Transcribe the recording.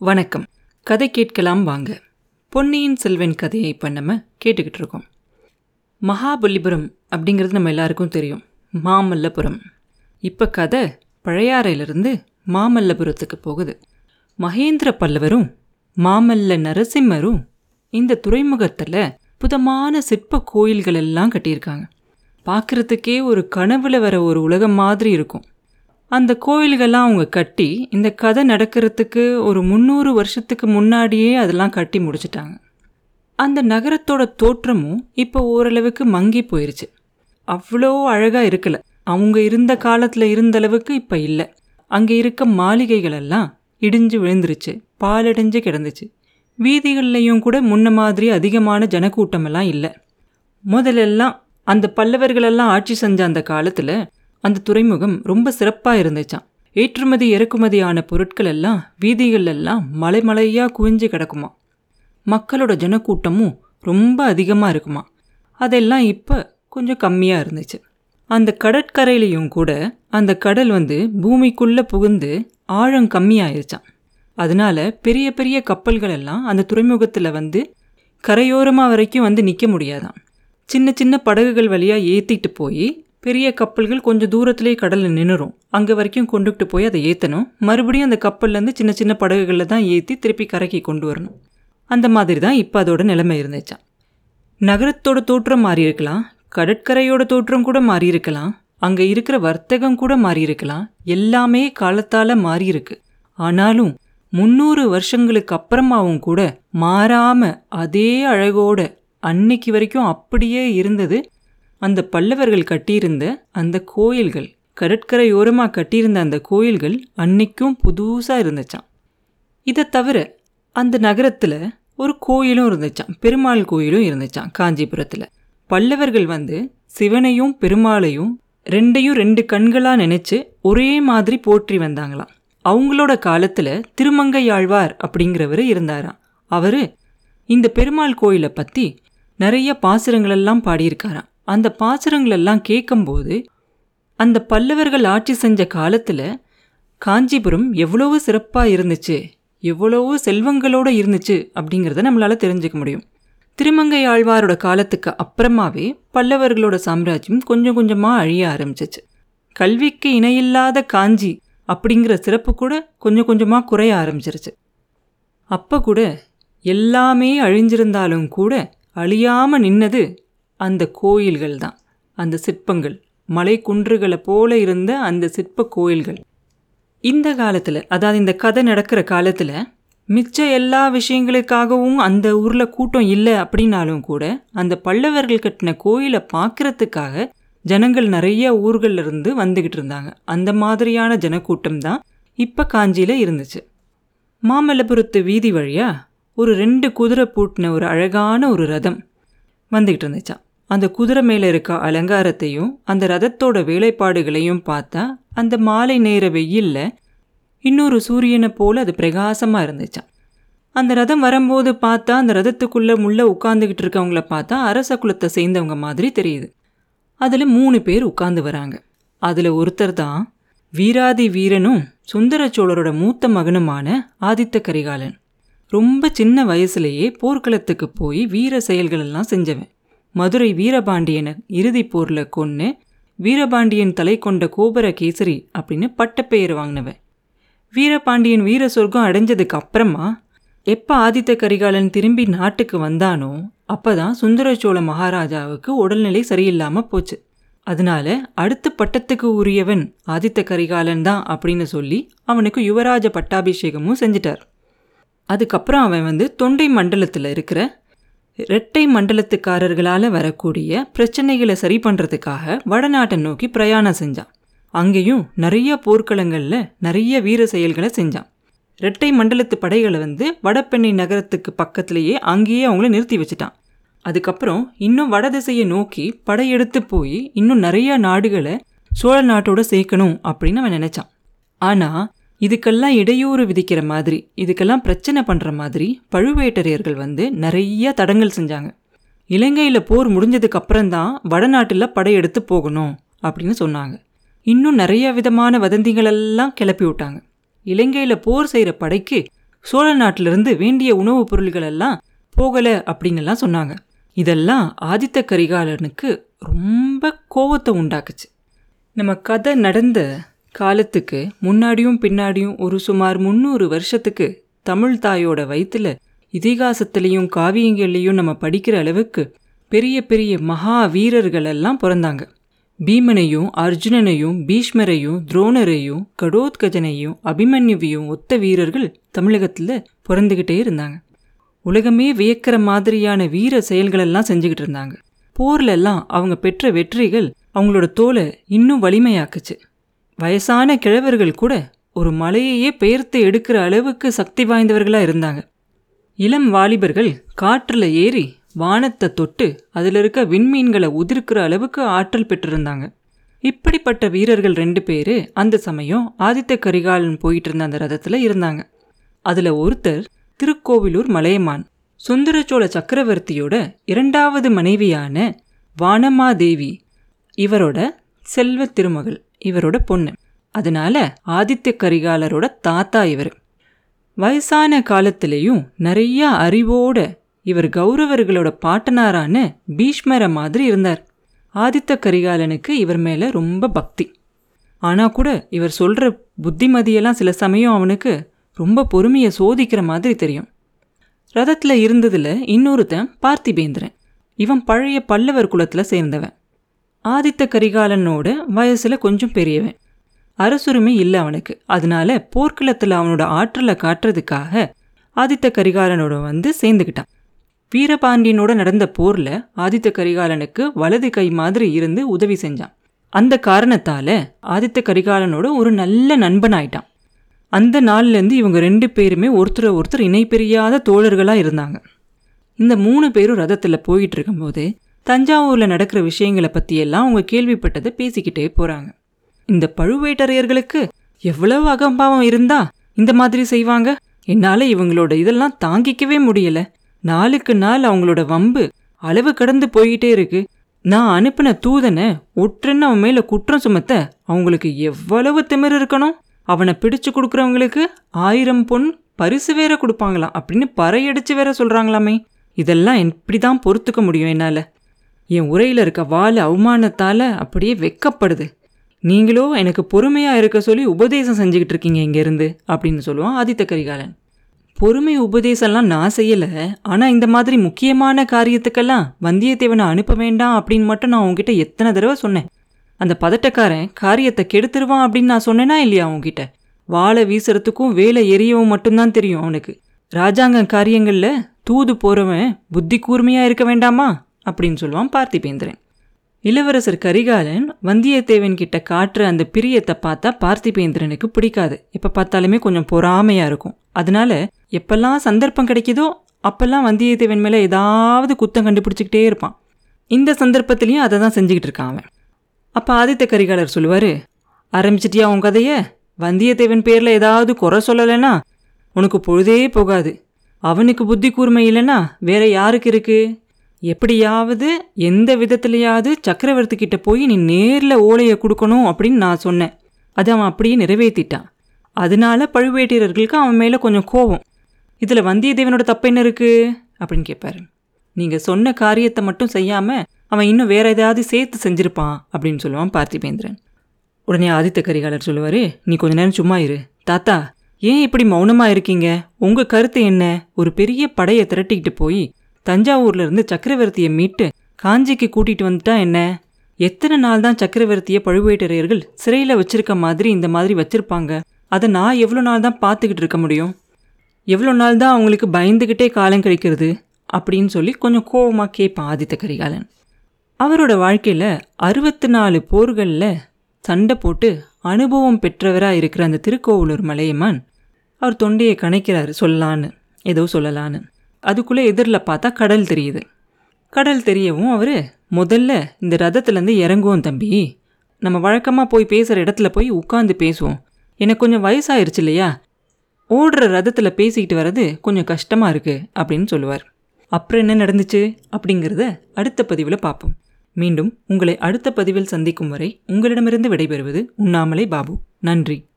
வணக்கம். கதை கேட்கலாம் வாங்க. பொன்னியின் செல்வன் கதையை இப்போ நம்ம கேட்டுக்கிட்டு இருக்கோம். மகாபலிபுரம் அப்படிங்கிறது நம்ம எல்லாருக்கும் தெரியும். மாமல்லபுரம். இப்போ கதை பழையாறையிலிருந்து மாமல்லபுரத்துக்கு போகுது. மகேந்திர பல்லவரும் மாமல்ல நரசிம்மரும் இந்த துறைமுகத்தில் புதமான சிற்ப கோயில்கள் எல்லாம் கட்டியிருக்காங்க. பார்க்குறதுக்கே ஒரு கனவுல வர ஒரு உலகம் மாதிரி இருக்கும். அந்த கோயில்கள்லாம் அவங்க கட்டி இந்த கதை நடக்கிறதுக்கு ஒரு முந்நூறு வருஷத்துக்கு முன்னாடியே அதெல்லாம் கட்டி முடிச்சிட்டாங்க. அந்த நகரத்தோட தோற்றமும் இப்போ ஓரளவுக்கு மங்கி போயிருச்சு. அவ்வளோ அழகாக இருக்கலை. அவங்க இருந்த காலத்தில் இருந்த அளவுக்கு இப்போ இல்லை. அங்கே இருக்க மாளிகைகள் எல்லாம் இடிஞ்சு விழுந்துருச்சு பாலடைஞ்சு கிடந்துச்சு. வீதிகள்லையும் கூட முன்ன மாதிரி அதிகமான ஜனக்கூட்டமெல்லாம் இல்லை. முதலெல்லாம் அந்த பல்லவர்களெல்லாம் ஆட்சி செஞ்ச அந்த காலத்தில் அந்த துறைமுகம் ரொம்ப சிறப்பாக இருந்துச்சாம். ஏற்றுமதி இறக்குமதியான பொருட்கள் எல்லாம் வீதிகளெல்லாம் மலை மலையாக குவிஞ்சு கிடக்குமா மக்களோட ஜனக்கூட்டமும் ரொம்ப அதிகமாக இருக்குமா அதெல்லாம் இப்போ கொஞ்சம் கம்மியாக இருந்துச்சு. அந்த கடற்கரையிலையும் கூட அந்த கடல் வந்து பூமிக்குள்ளே புகுந்து ஆழம் கம்மியாயிருச்சான் அதனால பெரிய பெரிய கப்பல்கள் எல்லாம் அந்த துறைமுகத்தில் வந்து கரையோரமாக வரைக்கும் வந்து நிற்க முடியாதான் சின்ன சின்ன படகுகள் வழியாக ஏற்றிட்டு போய் பெரிய கப்பல்கள் கொஞ்சம் தூரத்துலேயே கடலில் நின்றுரும் அங்கே வரைக்கும் கொண்டுகிட்டு போய் அதை ஏற்றணும் மறுபடியும் அந்த கப்பல்லேருந்து சின்ன சின்ன படகுகளில் தான் ஏற்றி திருப்பி கரைக்கு கொண்டு வரணும். அந்த மாதிரி தான் இப்போ அதோட நிலைமை இருந்துச்சான் நகரத்தோட தோற்றம் மாறி இருக்கலாம். கடற்கரையோட தோற்றம் கூட மாறி இருக்கலாம். அங்கே இருக்கிற வர்த்தகம் கூட மாறி இருக்கலாம். எல்லாமே காலத்தால் மாறி இருக்கு. ஆனாலும் முந்நூறு வருஷங்களுக்கு அப்புறமாவும் கூட மாறாமல் அதே அழகோட அன்னைக்கு வரைக்கும் அப்படியே இருந்தது அந்த பல்லவர்கள் கட்டியிருந்த அந்த கோயில்கள் கடற்கரையோரமாக கட்டியிருந்த அந்த கோயில்கள் அன்னைக்கும் புதுசாக இருந்துச்சான் இதை தவிர அந்த நகரத்தில் ஒரு கோயிலும் இருந்துச்சான் பெருமாள் கோயிலும் இருந்துச்சான் காஞ்சிபுரத்தில். பல்லவர்கள் வந்து சிவனையும் பெருமாளையும் ரெண்டையும் ரெண்டு கண்களாக நினச்சி ஒரே மாதிரி போற்றி வந்தாங்களாம். அவங்களோட காலத்தில் திருமங்கையாழ்வார் அப்படிங்கிறவர் இருந்தாராம். அவர் இந்த பெருமாள் கோயிலை பற்றி நிறைய பாசுரங்களெல்லாம் பாடியிருக்காராம். அந்த பாசுரங்களெல்லாம் கேட்கும்போது அந்த பல்லவர்கள் ஆட்சி செஞ்ச காலத்தில் காஞ்சிபுரம் எவ்வளவு சிறப்பாக இருந்துச்சு எவ்வளவோ செல்வங்களோடு இருந்துச்சு அப்படிங்கிறத நம்மளால் தெரிஞ்சுக்க முடியும். திருமங்கை ஆழ்வாரோட காலத்துக்கு அப்புறமாவே பல்லவர்களோட சாம்ராஜ்யம் கொஞ்சம் கொஞ்சமாக அழிய ஆரம்பிச்சிச்சு. கல்விக்கு இணையில்லாத காஞ்சி அப்படிங்கிற சிறப்பு கூட கொஞ்சம் கொஞ்சமாக குறைய ஆரம்பிச்சிருச்சு. அப்போ கூட எல்லாமே அழிஞ்சிருந்தாலும் கூட அழியாமல் நின்னது அந்த கோயில்கள் தான். அந்த சிற்பங்கள். மலை குன்றுகளை போல இருந்த அந்த சிற்ப கோயில்கள். இந்த காலத்தில் அதாவது இந்த கதை நடக்கிற காலத்தில் மிச்ச எல்லா விஷயங்களுக்காகவும் அந்த ஊரில் கூட்டம் இல்லை அப்படின்னாலும் கூட அந்த பல்லவர்கள் கட்டின கோயிலை பார்க்கறதுக்காக ஜனங்கள் நிறைய ஊர்கள்ல இருந்து வந்துக்கிட்டு இருந்தாங்க. அந்த மாதிரியான ஜனக்கூட்டம் தான் இப்போ காஞ்சியில் இருந்துச்சு. மாமல்லபுரத்து வீதி வழியாக ஒரு ரெண்டு குதிரை பூட்டின ஒரு அழகான ஒரு ரதம் வந்துக்கிட்டு இருந்துச்சான் அந்த குதிரை மேலே இருக்க அலங்காரத்தையும் அந்த ரதத்தோட வேலைப்பாடுகளையும் பார்த்தா அந்த மாலை நேர வெயில்ல இன்னொரு சூரியனை போல் அது பிரகாசமாக இருந்துச்சான் அந்த ரதம் வரும்போது பார்த்தா அந்த ரதத்துக்குள்ளே முள்ளே உட்காந்துக்கிட்டு இருக்கவங்கள பார்த்தா அரச குலத்தை சேர்ந்தவங்க மாதிரி தெரியுது. அதில் மூணு பேர் உட்காந்து வராங்க. அதில் ஒருத்தர் தான் வீராதி வீரனும் சுந்தர சோழரோட மூத்த மகனுமான ஆதித்த கரிகாலன். ரொம்ப சின்ன வயசுலேயே போர்க்களத்துக்கு போய் வீர செயல்களெல்லாம் செஞ்சவன். மதுரை வீரபாண்டியனை இறுதி போரில் கொன்று வீரபாண்டியன் தலை கொண்ட கோபுர கேசரி அப்படின்னு பட்டப்பெயர் வாங்கினவன் வீரபாண்டியன் வீர சொர்க்கம் அடைஞ்சதுக்கு அப்புறமா எப்போ ஆதித்த கரிகாலன் திரும்பி நாட்டுக்கு வந்தானோ அப்போ தான் சுந்தர சோழ மகாராஜாவுக்கு உடல்நிலை சரியில்லாமல் போச்சு. அதனால அடுத்த பட்டத்துக்கு உரியவன் ஆதித்த கரிகாலன் தான் அப்படின்னு சொல்லி அவனுக்கு யுவராஜ பட்டாபிஷேகமும் செஞ்சிட்டார். அதுக்கப்புறம் அவன் வந்து தொண்டை மண்டலத்தில் இருக்கிற இரட்டை மண்டலத்துக்காரர்களால் வரக்கூடிய பிரச்சனைகளை சரி பண்ணுறதுக்காக வடநாட்டை நோக்கி பிரயாணம் செஞ்சான். அங்கேயும் நிறைய போர்க்களங்களில் நிறைய வீர செயல்களை செஞ்சான். இரட்டை மண்டலத்து படைகளை வந்து வடபெண்ணை நகரத்துக்கு பக்கத்திலேயே அங்கேயே அவங்கள நிறுத்தி வச்சுட்டான். அதுக்கப்புறம் இன்னும் வட திசையை நோக்கி படையெடுத்து போய் இன்னும் நிறைய நாடுகளை சோழ நாட்டோட சேர்க்கணும் அப்படின்னு அவன் நினைச்சான். ஆனால் இதுக்கெல்லாம் இடையூறு விதிக்கிற மாதிரி இதுக்கெல்லாம் பிரச்சனை பண்ணுற மாதிரி பழுவேட்டரையர்கள் வந்து நிறைய தடங்கள் செஞ்சாங்க. இலங்கையில் போர் முடிஞ்சதுக்கு அப்புறம்தான் வடநாட்டில் படையெடுத்து போகணும் அப்படின்னு சொன்னாங்க. இன்னும் நிறைய விதமான வதந்திகளெல்லாம் கிளப்பி விட்டாங்க. இலங்கையில் போர் செய்கிற படைக்கு சோழ நாட்டிலிருந்து வேண்டிய உணவுப் பொருள்கள் எல்லாம் போகலை அப்படின்னுலாம் சொன்னாங்க. இதெல்லாம் ஆதித்த கரிகாலனுக்கு ரொம்ப கோவத்தை உண்டாக்குச்சு. நம்ம கதை நடந்த காலத்துக்கு முன்னாடியும் பின்னாடியும் ஒரு சுமார் முந்நூறு வருஷத்துக்கு தமிழ் தாயோட வயிற்றுல இதிகாசத்துலேயும் காவியங்கள்லேயும் நம்ம படிக்கிற அளவுக்கு பெரிய பெரிய மகா வீரர்கள் எல்லாம் பிறந்தாங்க. பீமனையும் அர்ஜுனனையும் பீஷ்மரையும் துரோணரையும் கடோத்கஜனையும் அபிமன்யுவையும் ஒத்த வீரர்கள் தமிழகத்தில் பிறந்துக்கிட்டே இருந்தாங்க. உலகமே வியக்கிற மாதிரியான வீர செயல்களெல்லாம் செஞ்சுக்கிட்டு இருந்தாங்க. போர்லெல்லாம் அவங்க பெற்ற வெற்றிகள் அவங்களோட தோலை இன்னும் வலிமையாக்குச்சு. வயசான கிழவர்கள் கூட ஒரு மலையையே பெயர்த்து எடுக்கிற அளவுக்கு சக்தி வாய்ந்தவர்களாக இருந்தாங்க. இளம் வாலிபர்கள் காற்றில் ஏறி வானத்தை தொட்டு அதில் இருக்க விண்மீன்களை உதிர்க்கிற அளவுக்கு ஆற்றல் பெற்றிருந்தாங்க. இப்படிப்பட்ட வீரர்கள் ரெண்டு பேர் அந்த சமயம் ஆதித்த கரிகாலன் போயிட்டு இருந்த அந்த ரதத்தில் இருந்தாங்க. அதில் ஒருத்தர் திருக்கோவிலூர் மலையமான். சுந்தரச்சோழ சக்கரவர்த்தியோட இரண்டாவது மனைவியான வானமாதேவி. இவரோட செல்வ திருமகள். இவரோட பொண்ணு. அதனால ஆதித்ய கரிகாலரோட தாத்தா இவர். வயசான காலத்திலையும் நிறையா அறிவோட இவர் கௌரவர்களோட பாட்டனாரான பீஷ்மரை மாதிரி இருந்தார். ஆதித்த கரிகாலனுக்கு இவர் மேலே ரொம்ப பக்தி. ஆனால் கூட இவர் சொல்கிற புத்திமதியெல்லாம் சில சமயம் அவனுக்கு ரொம்ப பொறுமையை சோதிக்கிற மாதிரி தெரியும். ரதத்தில் இருந்ததில் இன்னொருத்தன் பார்த்திபேந்திரன். இவன் பழைய பல்லவர் குலத்தில் சேர்ந்தவன். ஆதித்த கரிகாலனோட வயசில் கொஞ்சம் பெரியவன். அரசுரிமை இல்லை அவனுக்கு. அதனால போர்க்களத்தில் அவனோட ஆற்றலை காட்டுறதுக்காக ஆதித்த கரிகாலனோட வந்து சேர்ந்துக்கிட்டான் வீரபாண்டியனோட நடந்த போரில் ஆதித்த கரிகாலனுக்கு வலது கை மாதிரி இருந்து உதவி செஞ்சான். அந்த காரணத்தால் ஆதித்த கரிகாலனோட ஒரு நல்ல நண்பனாயிட்டான். அந்த நாள்லேருந்து இவங்க ரெண்டு பேருமே ஒருத்தரை ஒருத்தர் இணை பிரியாத தோழர்களாக இருந்தாங்க. இந்த மூணு பேரும் ரதத்தில் போயிட்டு இருக்கும்போது தஞ்சாவூரில் நடக்கிற விஷயங்களை பற்றியெல்லாம் அவங்க கேள்விப்பட்டதை பேசிக்கிட்டே போகிறாங்க இந்த பழுவேட்டரையர்களுக்கு எவ்வளவு அகம்பாவம் இருந்தா இந்த மாதிரி செய்வாங்க? என்னால் இவங்களோட இதெல்லாம் தாங்கிக்கவே முடியல. நாளுக்கு நாள் அவங்களோட வம்பு அளவு கடந்து போயிட்டே இருக்கு. நான் அனுப்பின தூதனை ஒற்றுன்னு அவன் மேல குற்றம் சுமத்த அவங்களுக்கு எவ்வளவு திமிர் இருக்கணும்? அவனை பிடிச்சு கொடுக்குறவங்களுக்கு ஆயிரம் பொன் பரிசு வேற கொடுப்பாங்களாம் அப்படின்னு பறையடிச்சு வேற சொல்றாங்களாமே. இதெல்லாம் எப்படி தான் பொறுத்துக்க முடியும் என்னால். என் உரையில் இருக்க வாள் அவமானத்தால் அப்படியே வெக்கப்படுது. நீங்களோ எனக்கு பொறுமையாக இருக்க சொல்லி உபதேசம் செஞ்சுக்கிட்டு இருக்கீங்க இங்கேருந்து அப்படின்னு சொல்லுவான் ஆதித்த கரிகாலன். பொறுமை உபதேசம்லாம் நான் செய்யலை ஆனால் இந்த மாதிரி முக்கியமான காரியத்துக்கெல்லாம் வந்தியத்தேவனை அனுப்ப வேண்டாம் அப்படின்னு மட்டும் நான் உங்ககிட்ட எத்தனை தடவை சொன்னேன். அந்த பதட்டக்காரன் காரியத்தை கெடுத்துருவான் அப்படின்னு நான் சொன்னேனா இல்லையா உங்ககிட்ட வாழை வீசுறதுக்கும் வேலை எரியவும் மட்டும்தான் தெரியும் அவனுக்கு. ராஜாங்க காரியங்களில் தூது போகிறவன் புத்தி கூர்மையாக இருக்க வேண்டாமா? அப்படின்னு சொல்லுவான் பார்த்திபேந்திரன். இளவரசர் கரிகாலன் வந்தியத்தேவன் கிட்ட காட்டுற அந்த பிரியத்தை பார்த்தா பார்த்திபேந்திரனுக்கு பிடிக்காது. எப்போ பார்த்தாலுமே கொஞ்சம் பொறாமையாக இருக்கும். அதனால எப்பெல்லாம் சந்தர்ப்பம் கிடைக்குதோ அப்பெல்லாம் வந்தியத்தேவன் மேலே ஏதாவது குத்தம் கண்டுபிடிச்சிக்கிட்டே இருப்பான். இந்த சந்தர்ப்பத்திலையும் அதை தான் செஞ்சுக்கிட்டு இருக்கான் அவன். அப்போ ஆதித்த கரிகாலர் சொல்லுவார் ஆரம்பிச்சிட்டியா உன் கதையை? வந்தியத்தேவன் பேரில் ஏதாவது குறை சொல்லலைன்னா உனக்கு பொழுதே போகாது. அவனுக்கு புத்தி கூர்மை இல்லைன்னா வேற யாருக்கு இருக்குது எப்படியாவது எந்த விதத்துலையாவது சக்கரவர்த்தி கிட்ட போய் நீ நேரில் ஓலையை கொடுக்கணும் அப்படின்னு நான் சொன்னேன். அதை அவன் அப்படியே நிறைவேற்றிட்டான் அதனால பழுவேட்டீரர்களுக்கு அவன் மேலே கொஞ்சம் கோபம். இதில் வந்தியத்தேவனோட தப்பு என்ன இருக்குது அப்படின்னு கேட்பாரு நீங்கள் சொன்ன காரியத்தை மட்டும் செய்யாமல் அவன் இன்னும் வேற ஏதாவது சேர்த்து செஞ்சுருப்பான் அப்படின்னு சொல்லுவான் பார்த்திபேந்திரன். உடனே ஆதித்த கரிகாலர் சொல்லுவார் நீ கொஞ்ச நேரம் சும்மா இரு. தாத்தா ஏன் இப்படி மௌனமாக இருக்கீங்க? உங்கள் கருத்து என்ன? ஒரு பெரிய படையை திரட்டிக்கிட்டு போய் தஞ்சாவூர்ல இருந்து சக்கரவர்த்தியை மீட்டு காஞ்சிக்கு கூட்டிட்டு வந்துட்டா என்ன? எத்தனை நாள் தான் சக்கரவர்த்தியை பழுவேட்டரையர்கள் சிறையில் வச்சிருக்க மாதிரி இந்த மாதிரி வச்சிருப்பாங்க? அதை நான் எவ்வளோ நாள் தான் பார்த்துக்கிட்டு இருக்க முடியும்? எவ்வளோ நாள் தான் அவங்களுக்கு பயந்துக்கிட்டே காலம் கழிக்கிறது? அப்படின்னு சொல்லி கொஞ்சம் கோபமாக கேட்பான் ஆதித்த கரிகாலன். அவரோட வாழ்க்கையில் அறுபத்தி நாலு போர்களில் சண்டை போட்டு அனுபவம் பெற்றவராக இருக்கிற அந்த திருக்கோவலூர் மலையமான் அவர் தொண்டையை கணைக்கிறாரு சொல்லலான்னு ஏதோ சொல்லலான்னு. அதுக்குள்ளே எதிரில் பார்த்தா கடல் தெரியுது. கடல் தெரியவும் அவர் முதல்ல இந்த ரதத்துலேருந்து இறங்குவோம் தம்பி. நம்ம வழக்கமாக போய் பேசுகிற இடத்துல போய் உட்காந்து பேசுவோம். எனக்கு கொஞ்சம் வயசாயிருச்சு இல்லையா? ஓடுற ரதத்தில் பேசிக்கிட்டு வர்றது கொஞ்சம் கஷ்டமாக இருக்குது அப்படின்னு சொல்லுவார். அப்புறம் என்ன நடந்துச்சு? அப்படிங்கிறத அடுத்த பதிவில் பார்ப்போம். மீண்டும் உங்களை அடுத்த பதிவில் சந்திக்கும் வரை உங்களிடமிருந்து விடைபெறுவது உண்ணாமலே பாபு. நன்றி.